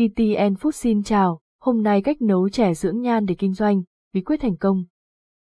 ETN Food xin chào, hôm nay cách nấu chè dưỡng nhan để kinh doanh, bí quyết thành công.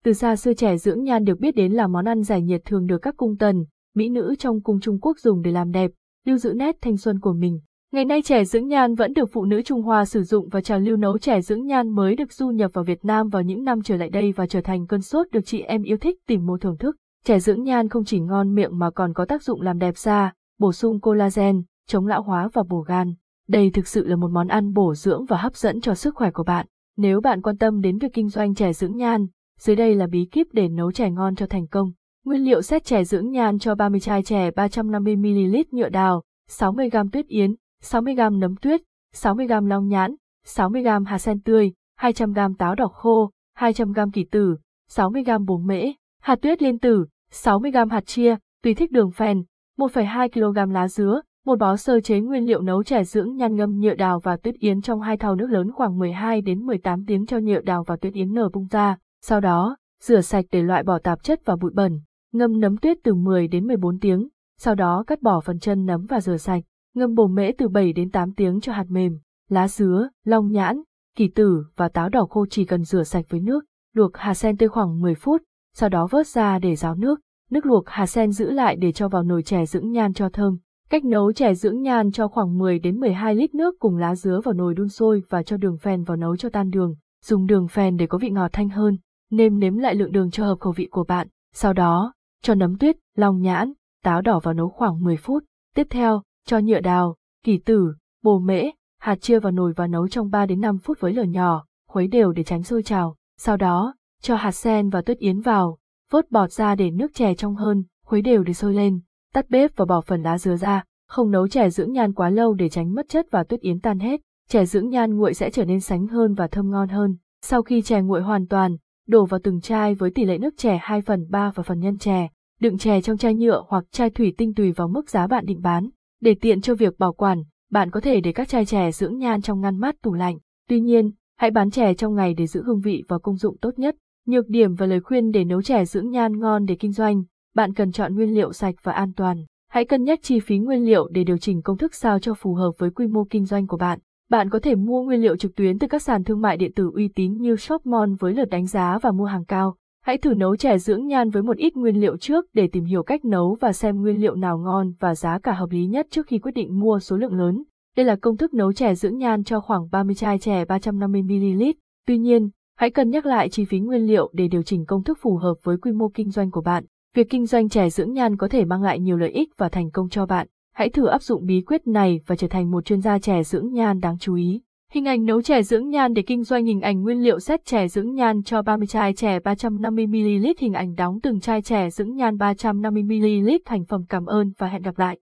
Từ xa xưa chè dưỡng nhan được biết đến là món ăn giải nhiệt thường được các cung tần, mỹ nữ trong cung Trung Quốc dùng để làm đẹp, lưu giữ nét thanh xuân của mình. Ngày nay chè dưỡng nhan vẫn được phụ nữ Trung Hoa sử dụng và trào lưu nấu chè dưỡng nhan mới được du nhập vào Việt Nam vào những năm trở lại đây và trở thành cơn sốt được chị em yêu thích tìm mua thưởng thức. Chè dưỡng nhan không chỉ ngon miệng mà còn có tác dụng làm đẹp da, bổ sung collagen, chống lão hóa và bổ gan. Đây thực sự là một món ăn bổ dưỡng và hấp dẫn cho sức khỏe của bạn. Nếu bạn quan tâm đến việc kinh doanh chè dưỡng nhan, dưới đây là bí kíp để nấu chè ngon cho thành công. Nguyên liệu xét chè dưỡng nhan cho 30 chai chè 350ml nhựa đào, 60g tuyết yến, 60g nấm tuyết, 60g long nhãn, 60g hạt sen tươi, 200g táo đỏ khô, 200g kỳ tử, 60g bố mễ, hạt tuyết liên tử, 60g hạt chia, tùy thích đường phèn, 1,2 kg lá dứa, một bó sơ chế nguyên liệu nấu chè dưỡng nhan ngâm nhựa đào và tuyết yến trong hai thau nước lớn khoảng 12 đến 18 tiếng cho nhựa đào và tuyết yến nở bung ra. Sau đó, rửa sạch để loại bỏ tạp chất và bụi bẩn. Ngâm nấm tuyết từ 10 đến 14 tiếng. Sau đó cắt bỏ phần chân nấm và rửa sạch. Ngâm bồ mễ từ 7 đến 8 tiếng cho hạt mềm. Lá dứa, long nhãn, kỳ tử và táo đỏ khô chỉ cần rửa sạch với nước. Luộc hạt sen tươi khoảng 10 phút. Sau đó vớt ra để ráo nước. Nước luộc hạt sen giữ lại để cho vào nồi chè dưỡng nhan cho thơm. Cách nấu chè dưỡng nhan cho khoảng 10 đến 12 lít nước cùng lá dứa vào nồi đun sôi và cho đường phèn vào nấu cho tan đường. Dùng đường phèn để có vị ngọt thanh hơn. Nêm nếm lại lượng đường cho hợp khẩu vị của bạn. Sau đó, cho nấm tuyết, long nhãn, táo đỏ vào nấu khoảng 10 phút. Tiếp theo, cho nhựa đào, kỳ tử, bồ mễ, hạt chia vào nồi và nấu trong 3 đến 5 phút với lửa nhỏ, khuấy đều để tránh sôi trào. Sau đó, cho hạt sen và tuyết yến vào, vớt bọt ra để nước chè trong hơn, khuấy đều để sôi lên tắt bếp và bỏ phần lá dứa ra, không nấu chè dưỡng nhan quá lâu để tránh mất chất và tuyết yến tan hết. Chè dưỡng nhan nguội sẽ trở nên sánh hơn và thơm ngon hơn. Sau khi chè nguội hoàn toàn, đổ vào từng chai với tỷ lệ nước chè 2 phần 3 và phần nhân chè. Đựng chè trong chai nhựa hoặc chai thủy tinh tùy vào mức giá bạn định bán. Để tiện cho việc bảo quản, bạn có thể để các chai chè dưỡng nhan trong ngăn mát tủ lạnh. Tuy nhiên, hãy bán chè trong ngày để giữ hương vị và công dụng tốt nhất. Nhược điểm và lời khuyên để nấu chè dưỡng nhan ngon để kinh doanh bạn cần chọn nguyên liệu sạch và an toàn. Hãy cân nhắc chi phí nguyên liệu để điều chỉnh công thức sao cho phù hợp với quy mô kinh doanh của bạn. Bạn có thể mua nguyên liệu trực tuyến từ các sàn thương mại điện tử uy tín như Shopmon với lượt đánh giá và mua hàng cao. Hãy thử nấu chè dưỡng nhan với một ít nguyên liệu trước để tìm hiểu cách nấu và xem nguyên liệu nào ngon và giá cả hợp lý nhất trước khi quyết định mua số lượng lớn. Đây là công thức nấu chè dưỡng nhan cho khoảng 30 chai chè 350ml. Tuy nhiên, hãy cân nhắc lại chi phí nguyên liệu để điều chỉnh công thức phù hợp với quy mô kinh doanh của bạn. Việc kinh doanh chè dưỡng nhan có thể mang lại nhiều lợi ích và thành công cho bạn. Hãy thử áp dụng bí quyết này và trở thành một chuyên gia chè dưỡng nhan đáng chú ý. Hình ảnh nấu chè dưỡng nhan để kinh doanh hình ảnh nguyên liệu set chè dưỡng nhan cho 30 chai chè 350ml hình ảnh đóng từng chai chè dưỡng nhan 350ml thành phẩm cảm ơn và hẹn gặp lại.